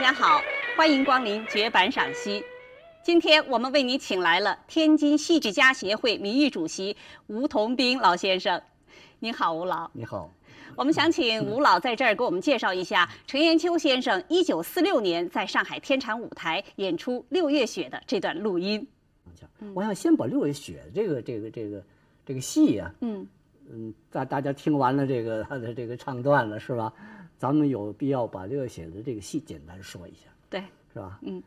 大家好，欢迎光临绝版赏析。今天我们为您请来了天津戏剧家协会名誉主席吴同斌老先生。您好，吴老。你好，我们想请吴老在这儿给我们介绍一下陈延秋先生1946年在上海天蟾舞台演出《六月雪》的这段录音。我想先把《六月雪》这个这个这个这个戏呀、嗯嗯，大大家听完了这个他的这个唱段了，是吧？咱们有必要把《六月雪》的这个戏简单说一下，对，是吧？嗯。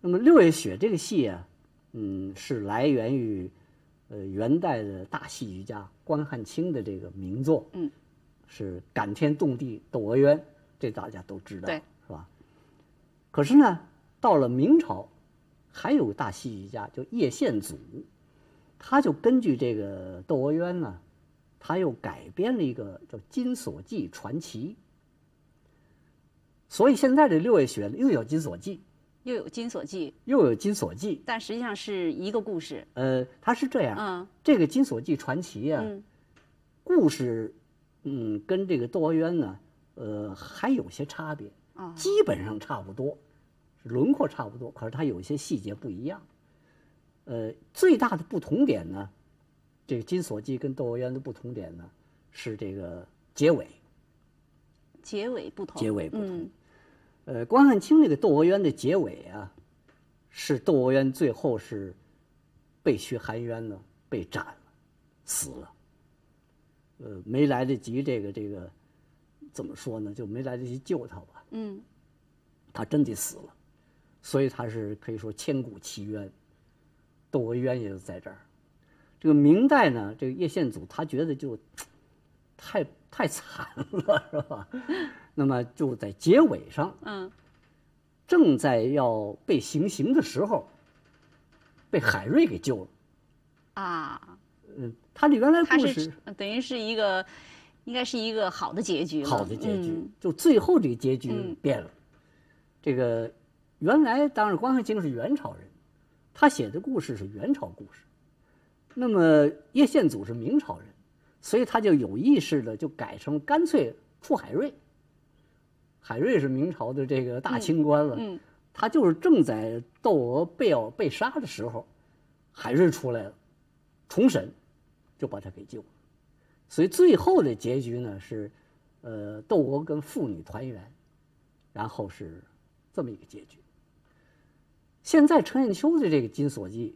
那么《六月雪》这个戏啊，嗯，是来源于呃元代的大戏剧家关汉卿的这个名作，嗯，是感天动地窦娥冤，这大家都知道，对是吧？可是呢，到了明朝，还有个大戏剧家叫叶宪祖，他就根据这个窦娥冤呢，他又改编了一个叫《金锁记传奇》。所以现在这六月雪又有《金锁记又有《金锁记》，》，又有《金锁记》。但实际上是一个故事。呃，它是这样，嗯这个《金锁记传奇》呀，嗯故事，嗯，跟这个窦娥冤呢，呃，还有些差别，哦基本上差不多，轮廓差不多，可是它有一些细节不一样。呃，最大的不同点呢，这个《金锁记》跟窦娥冤的不同点呢，是这个结尾，结尾不同。结尾不同。嗯呃，关汉卿这个窦娥冤的结尾啊，是窦娥冤最后是被薛含冤呢被斩了，死了。呃，没来得及这个这个怎么说呢？就没来得及救他吧，嗯他真的死了，所以他是可以说千古奇冤。窦娥冤也就在这儿。这个明代呢，这个叶宪祖他觉得就太太惨了，是吧？那么就在结尾上，嗯正在要被行刑的时候，被海瑞给救了。啊，嗯，他的原来故事等于是一个，应该是一个好的结局。好的结局，嗯就最后这个结局嗯变了。这个原来当然关汉卿是元朝人，他写的故事是元朝故事。那么叶宪祖是明朝人，所以他就有意识的就改成干脆出海瑞。海瑞是明朝的这个大清官了，嗯他就是正在窦娥被要被杀的时候，海瑞出来了，重审，就把他给救了。所以最后的结局呢是，呃，窦娥跟妇女团圆，然后是这么一个结局。现在程砚秋的这个《金锁记》，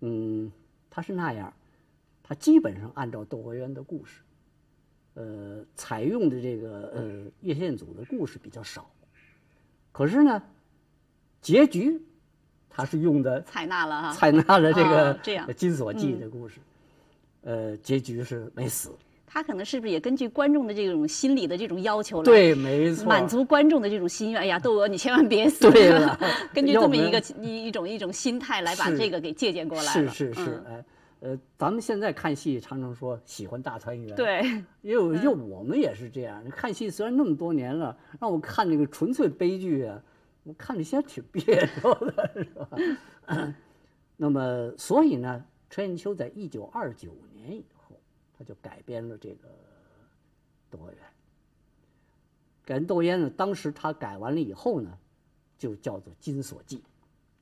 嗯，他是那样，他基本上按照窦娥冤的故事，呃，采用的这个呃叶宪祖的故事比较少，可是呢，结局他是用的采纳了哈。采纳了这个啊这样《金锁记》的故事，呃，结局是没死。他可能是不是也根据观众的这种心理的这种要求来对，没错，满足观众的这种心愿？哎呀，窦娥你千万别死！对了 根据这么一个一一种一种心态来把这个给借鉴过来了。是是是，嗯哎，呃，咱们现在看戏常常说喜欢大团圆，，对，因为因为我们也是这样。看戏虽然那么多年了，让我看那个纯粹悲剧啊，我看着些挺别扭的，是吧？那么，所以呢，陈砚秋在一九二九年以后，他就改编了这个《窦娥冤》。改编窦娥冤呢，当时他改完了以后呢，就叫做《金锁记》，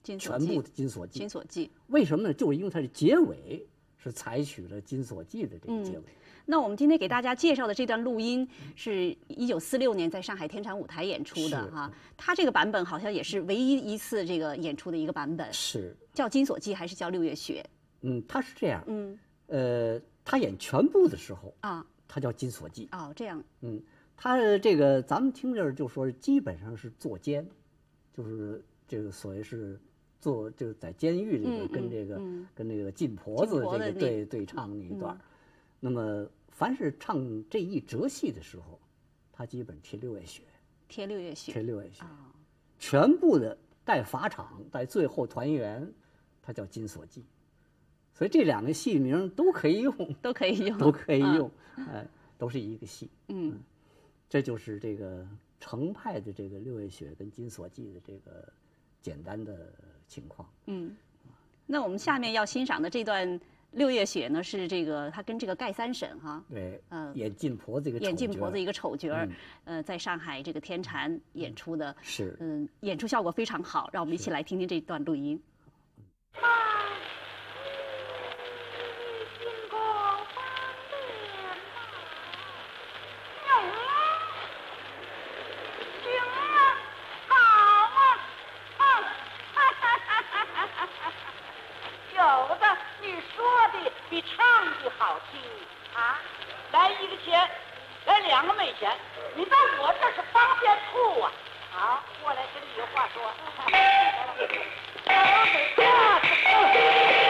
金锁记全部的《金锁记》。金锁记。为什么呢？就是因为它的结尾是采取了《金锁记》的这个结尾。那我们今天给大家介绍的这段录音是一九四六年在上海天蟾舞台演出的是。哈，它这个版本好像也是唯一一次这个演出的一个版本，是，叫《金锁记》还是叫《六月雪？嗯，他是这样，嗯，呃，他演全部的时候，啊，他叫《金锁记》，哦，这样，嗯，他这个咱们听这儿就说基本上是坐监，就是这个所谓是坐就是在监狱里边跟这个、嗯跟这个禁婆子这个对对唱那一段儿，那么凡是唱这一折戏的时候，他基本贴六月雪，贴六月雪贴六月雪。啊，全部的带法场，带最后团圆，它叫《金锁记》，所以这两个戏名都可以用，都可以用，都可以嗯用，哎，都是一个戏。嗯，这就是这个程派的这个六月雪跟金锁记的这个简单的情况。嗯，那我们下面要欣赏的这段六月雪呢是这个，他跟这个盖三婶哈，对，嗯眼镜婆这个眼丑角儿镜婆子一个丑角儿嗯，呃，在上海这个天蟾演出的，是嗯，演出效果非常好，让我们一起来听听这段录音。妈，你经过方便吗？有啊，行啊，好啊，啊，哈哈哈哈哈哈！有的你说的比唱的好听啊！来一个来两个没钱，你到我这是方便处啊！啊，过来跟你有话说。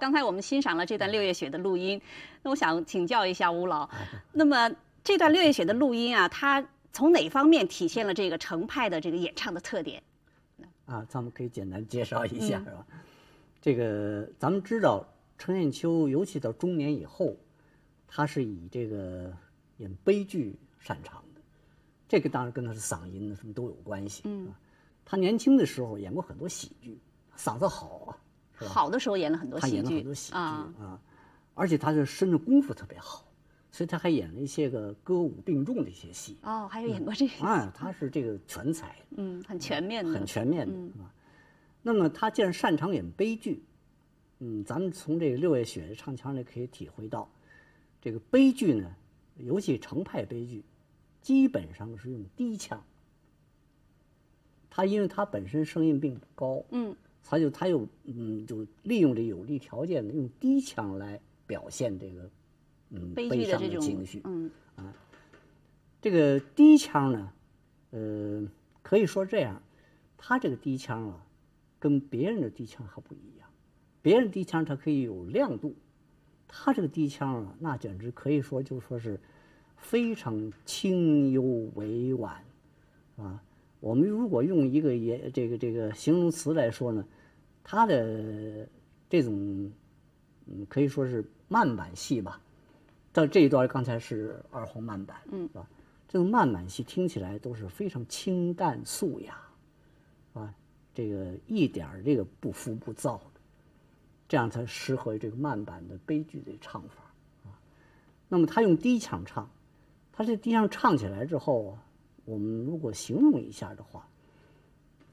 刚才我们欣赏了这段六月雪的录音，那我想请教一下吴老，啊那么这段六月雪的录音啊，它从哪方面体现了这个程派的这个演唱的特点？啊，咱们可以简单介绍一下，嗯是吧？这个咱们知道，程砚秋尤其到中年以后，他是以这个演悲剧擅长的，这个当然跟他的嗓音什么都有关系。嗯啊，他年轻的时候演过很多喜剧，嗓子好啊？好的时候演了很多他演了很多喜剧啊，啊，而且他的身的功夫特别好，所以他还演了一些个歌舞并重的一些戏。哦，还有演过这个，啊，他是这个全才。嗯，很全面的，很全面的嗯。啊。那么他既然擅长演悲剧，嗯，咱们从这个六月雪的唱腔里可以体会到，这个悲剧呢，尤其程派悲剧，基本上是用低腔。他因为他本身声音并不高，嗯，他就他又嗯就利用这有利条件呢，用低腔来表现这个嗯悲悲伤的情绪。嗯啊这个低腔呢，呃，可以说这样，他这个低腔啊，跟别人的低腔还不一样。别人低腔它可以有亮度，他这个低腔啊，那简直可以说就说是非常清幽委婉，啊。我们如果用一个也这个这个形容词来说呢，他的这种嗯可以说是慢板戏吧。到这一段刚才是二黄慢板，嗯是吧？这种慢板戏听起来都是非常清淡素雅，啊，这个一点儿这个不浮不躁的，这样才适合这个慢板的悲剧的唱法啊。那么他用低腔唱，他这低腔唱起来之后啊，我们如果形容一下的话，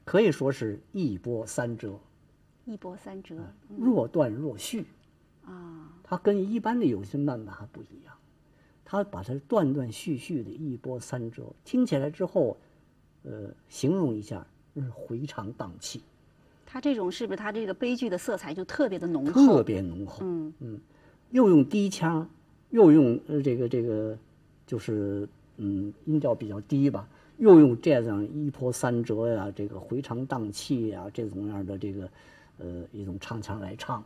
可以说是一波三折，一波三折若断若续。啊，它跟一般的有些慢板还不一样，它把它断断续续的一波三折，听起来之后，呃，形容一下是回肠荡气，他这种是不是他这个悲剧的色彩就特别的浓厚？特别浓厚。嗯嗯又用低腔，又用呃这个这个，就是嗯音调比较低吧，又用这样一波三折呀，这个回肠荡气呀，这种样的这个呃一种唱腔来唱，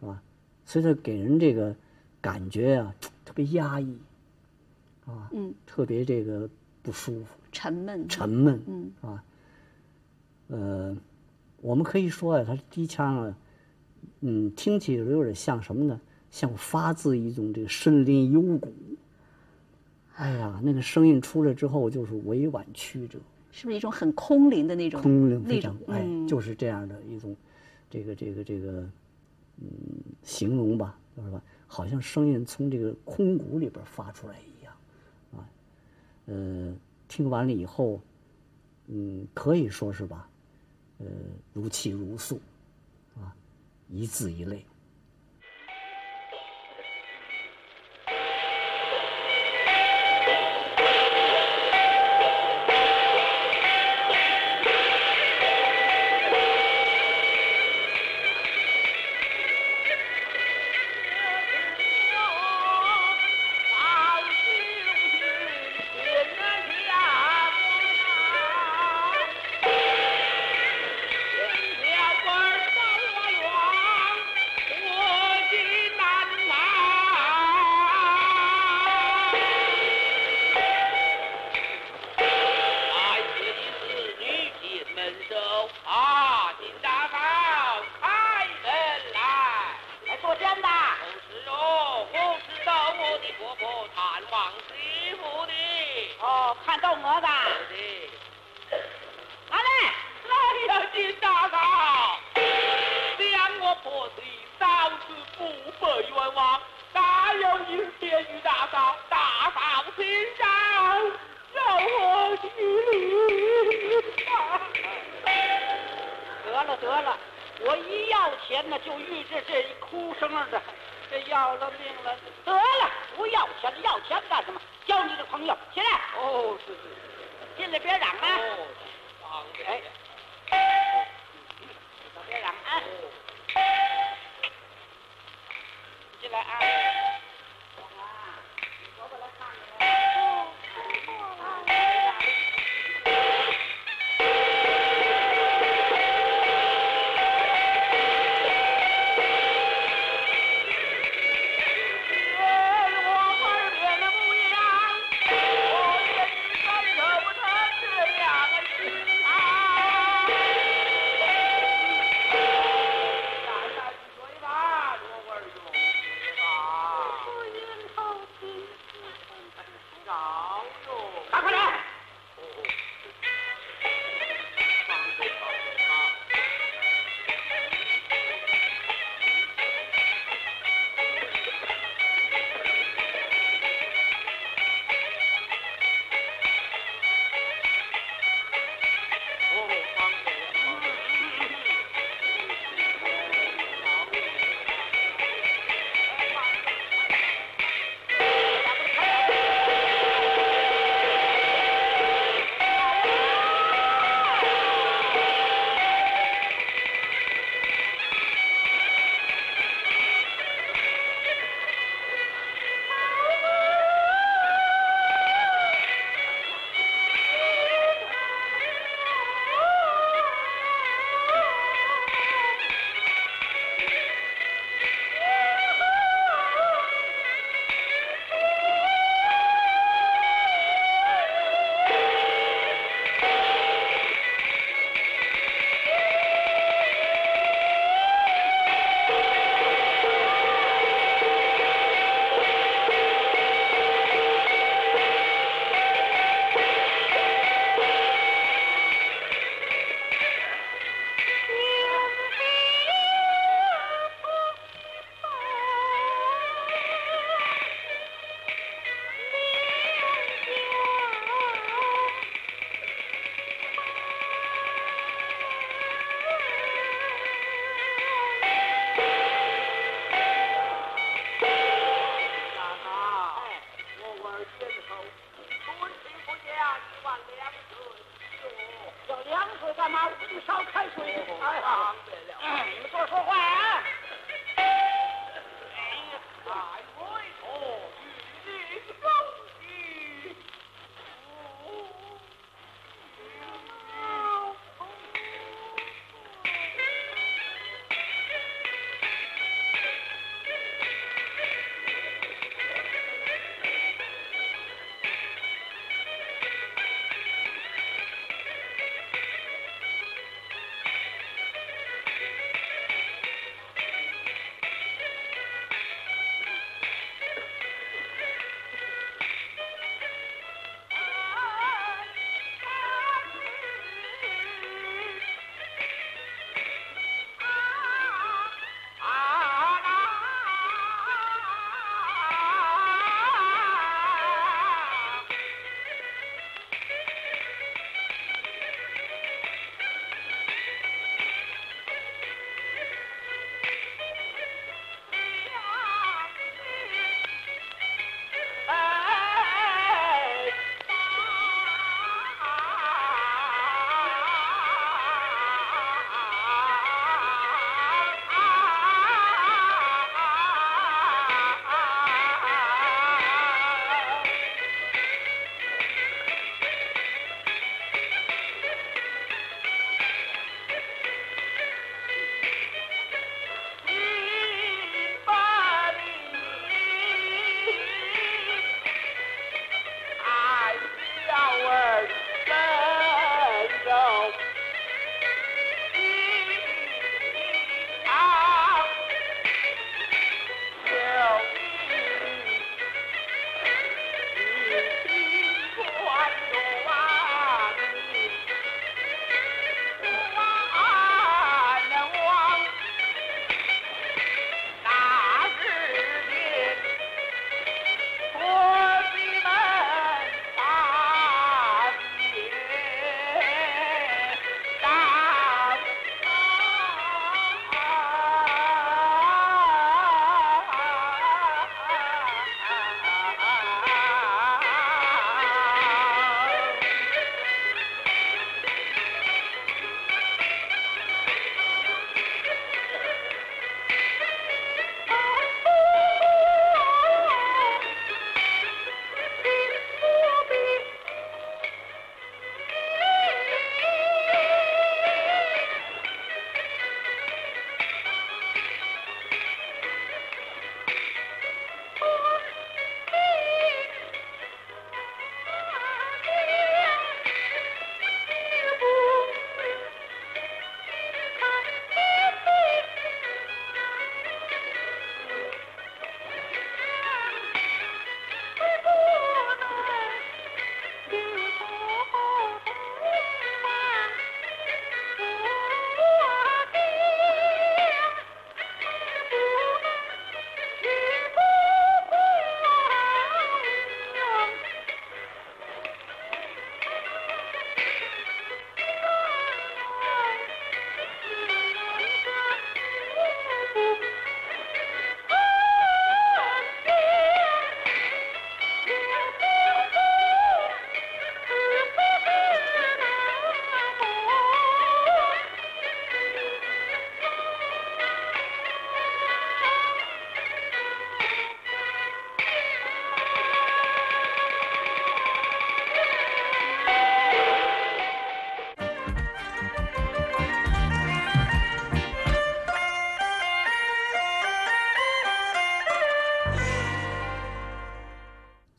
是吧？所以它给人这个感觉啊特别压抑，啊，嗯，特别这个不舒服。沉闷。沉闷，嗯啊，呃，我们可以说呀，它低腔啊，嗯，听起来有点像什么呢？像发自一种这个深林幽谷。哎呀，那个声音出来之后，就是委婉曲折，是不是一种很空灵的那种空灵，非常哎，嗯就是这样的一种，这个这个这个，嗯，形容吧，就是吧？好像声音从这个空谷里边发出来一样，啊，呃，听完了以后，嗯，可以说是吧，呃，如泣如诉，啊，一字一泪。了得了，我一要钱呢，就遇着这一哭声儿的，这要了命了。得了，不要钱了，要钱干什么？交你的朋友，起来，哦，是是进来别嚷啊，哦，方便。别嚷啊，进来啊。啊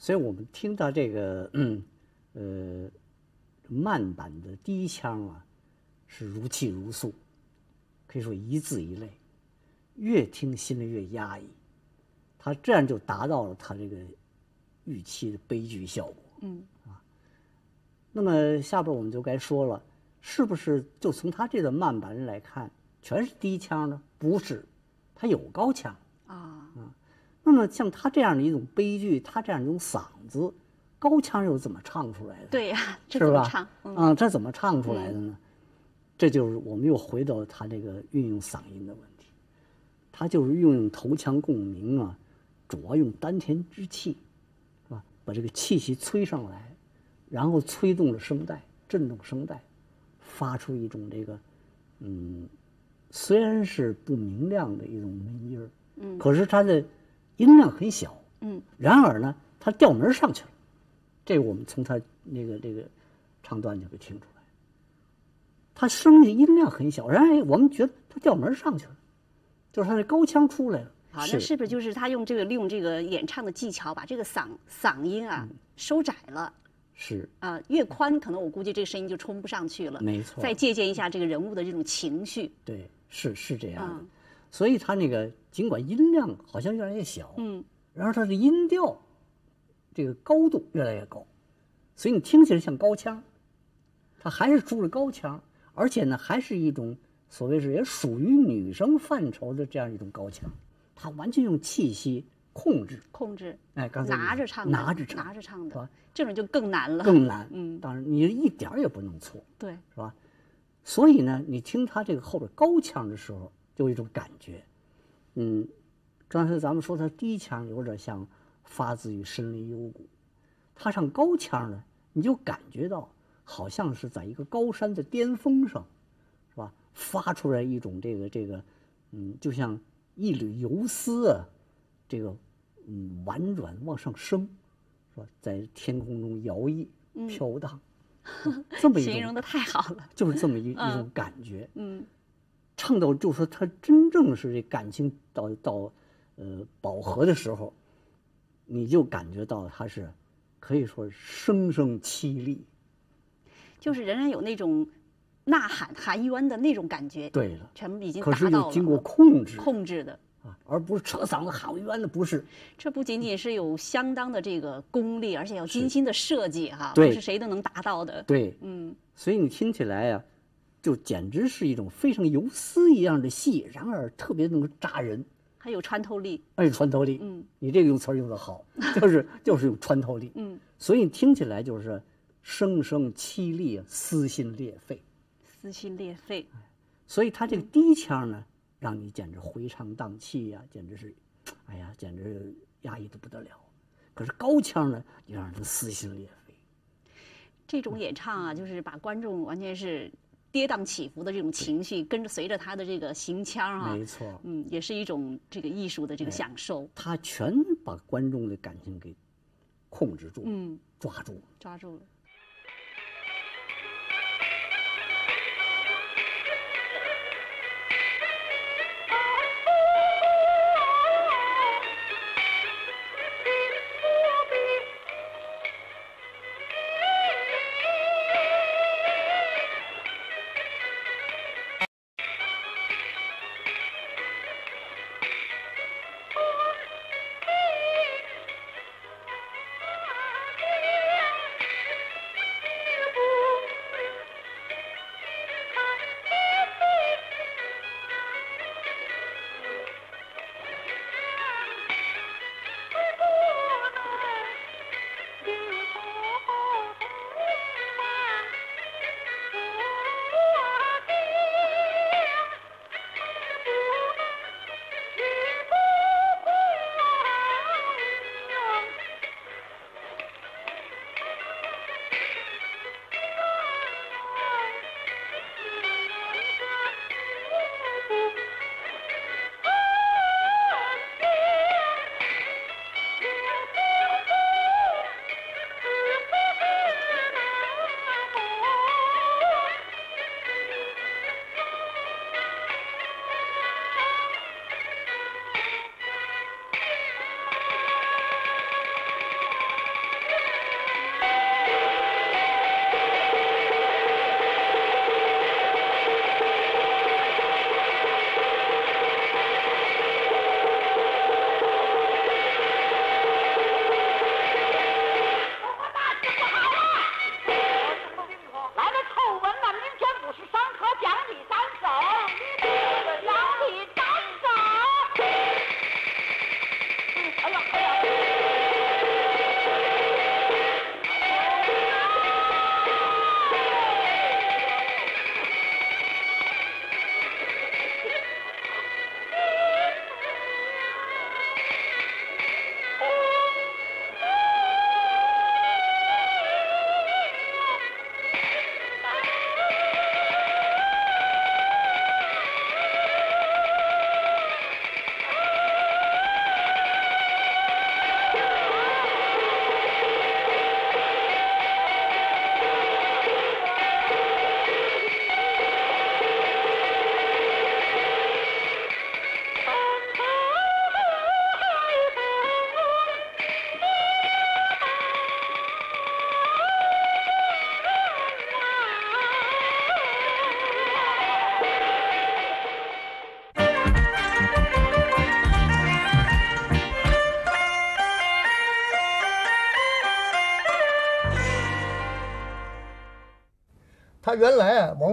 所以我们听到这个，嗯，呃，慢板的低腔啊，是如泣如诉，可以说一字一泪，越听心里越压抑。他这样就达到了他这个预期的悲剧效果。嗯啊，那么下边我们就该说了，是不是就从他这个慢板来看，全是低腔呢？不是，他有高腔。啊，那么像他这样的一种悲剧，他这样一种嗓子，高腔又怎么唱出来的？对呀，这是吧怎么唱？？嗯啊，这怎么唱出来的呢？这就是我们又回到他这个运用嗓音的问题，他就是运用头腔共鸣啊，主要用丹田之气，是吧？把这个气息催上来，然后催动了声带，震动声带，发出一种这个，嗯，虽然是不明亮的一种闷音儿，嗯可是它的音量很小，嗯，然而呢，它调门上去了，这个我们从他那个这个唱段就可以听出来。他声音音量很小，然而我们觉得他调门上去了，就是他的高腔出来了。好，那是不是就是他用这个利用这个演唱的技巧，把这个嗓嗓音啊嗯收窄了？是啊，越宽可能我估计这个声音就冲不上去了。没错再借鉴一下这个人物的这种情绪。对，是是这样的。嗯所以他那个尽管音量好像越来越小，嗯，然后它的音调这个高度越来越高，所以你听起来像高腔，它还是出了高腔，而且呢还是一种所谓是也属于女生范畴的这样一种高腔，它完全用气息控制，控制哎，刚才拿着唱的，拿着唱，拿着唱的，这种就更难了。更难。嗯当然你一点儿也不能错，对，是吧？所以呢，你听他这个后边高腔的时候，就有一种感觉，嗯，刚才咱们说他低腔有点像发自于深林幽谷，他唱高腔呢，你就感觉到好像是在一个高山的巅峰上，是吧？发出来一种这个这个，嗯，就像一缕游丝啊，这个嗯婉转往上升，是吧？在天空中摇曳飘荡，这么一种形容的太好了。就是这么一一嗯种感觉。嗯唱到就说他真正是这感情到到呃饱和的时候，你就感觉到他是可以说是声声凄厉。就是仍然有那种呐喊含冤的那种感觉，对了，全部已经可达到了是又经过控制控制的。啊，而不是扯嗓子喊冤的，不是。这不仅仅是有相当的这个功力，而且要精心的设计哈，不是谁都能达到的。对，嗯，所以你听起来呀、就简直是一种非常游丝一样的戏，然而特别能够扎人，还有穿透力。还有穿透力。嗯你这个用词儿用的好，就是就是有穿透力。嗯，所以你听起来就是声声凄厉，撕心裂肺。撕心裂肺。所以他这个低腔呢，让你简直回肠荡气呀、简直是，哎呀，简直压抑的不得了。可是高腔呢，又让人撕心裂肺。这种演唱啊，就是把观众完全是跌宕起伏的这种情绪，跟着随着他的这个行腔啊、没错，嗯，也是一种这个艺术的这个享受。他全把观众的感情给控制住，嗯，抓住了。抓住了。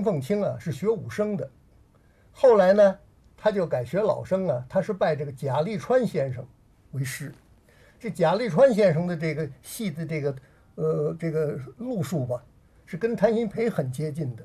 凤卿啊是学武生的，后来呢，他就改学老生啊，他是拜这个贾立川先生为师。这贾立川先生的这个戏的这个呃这个路数吧，是跟谭鑫培很接近的。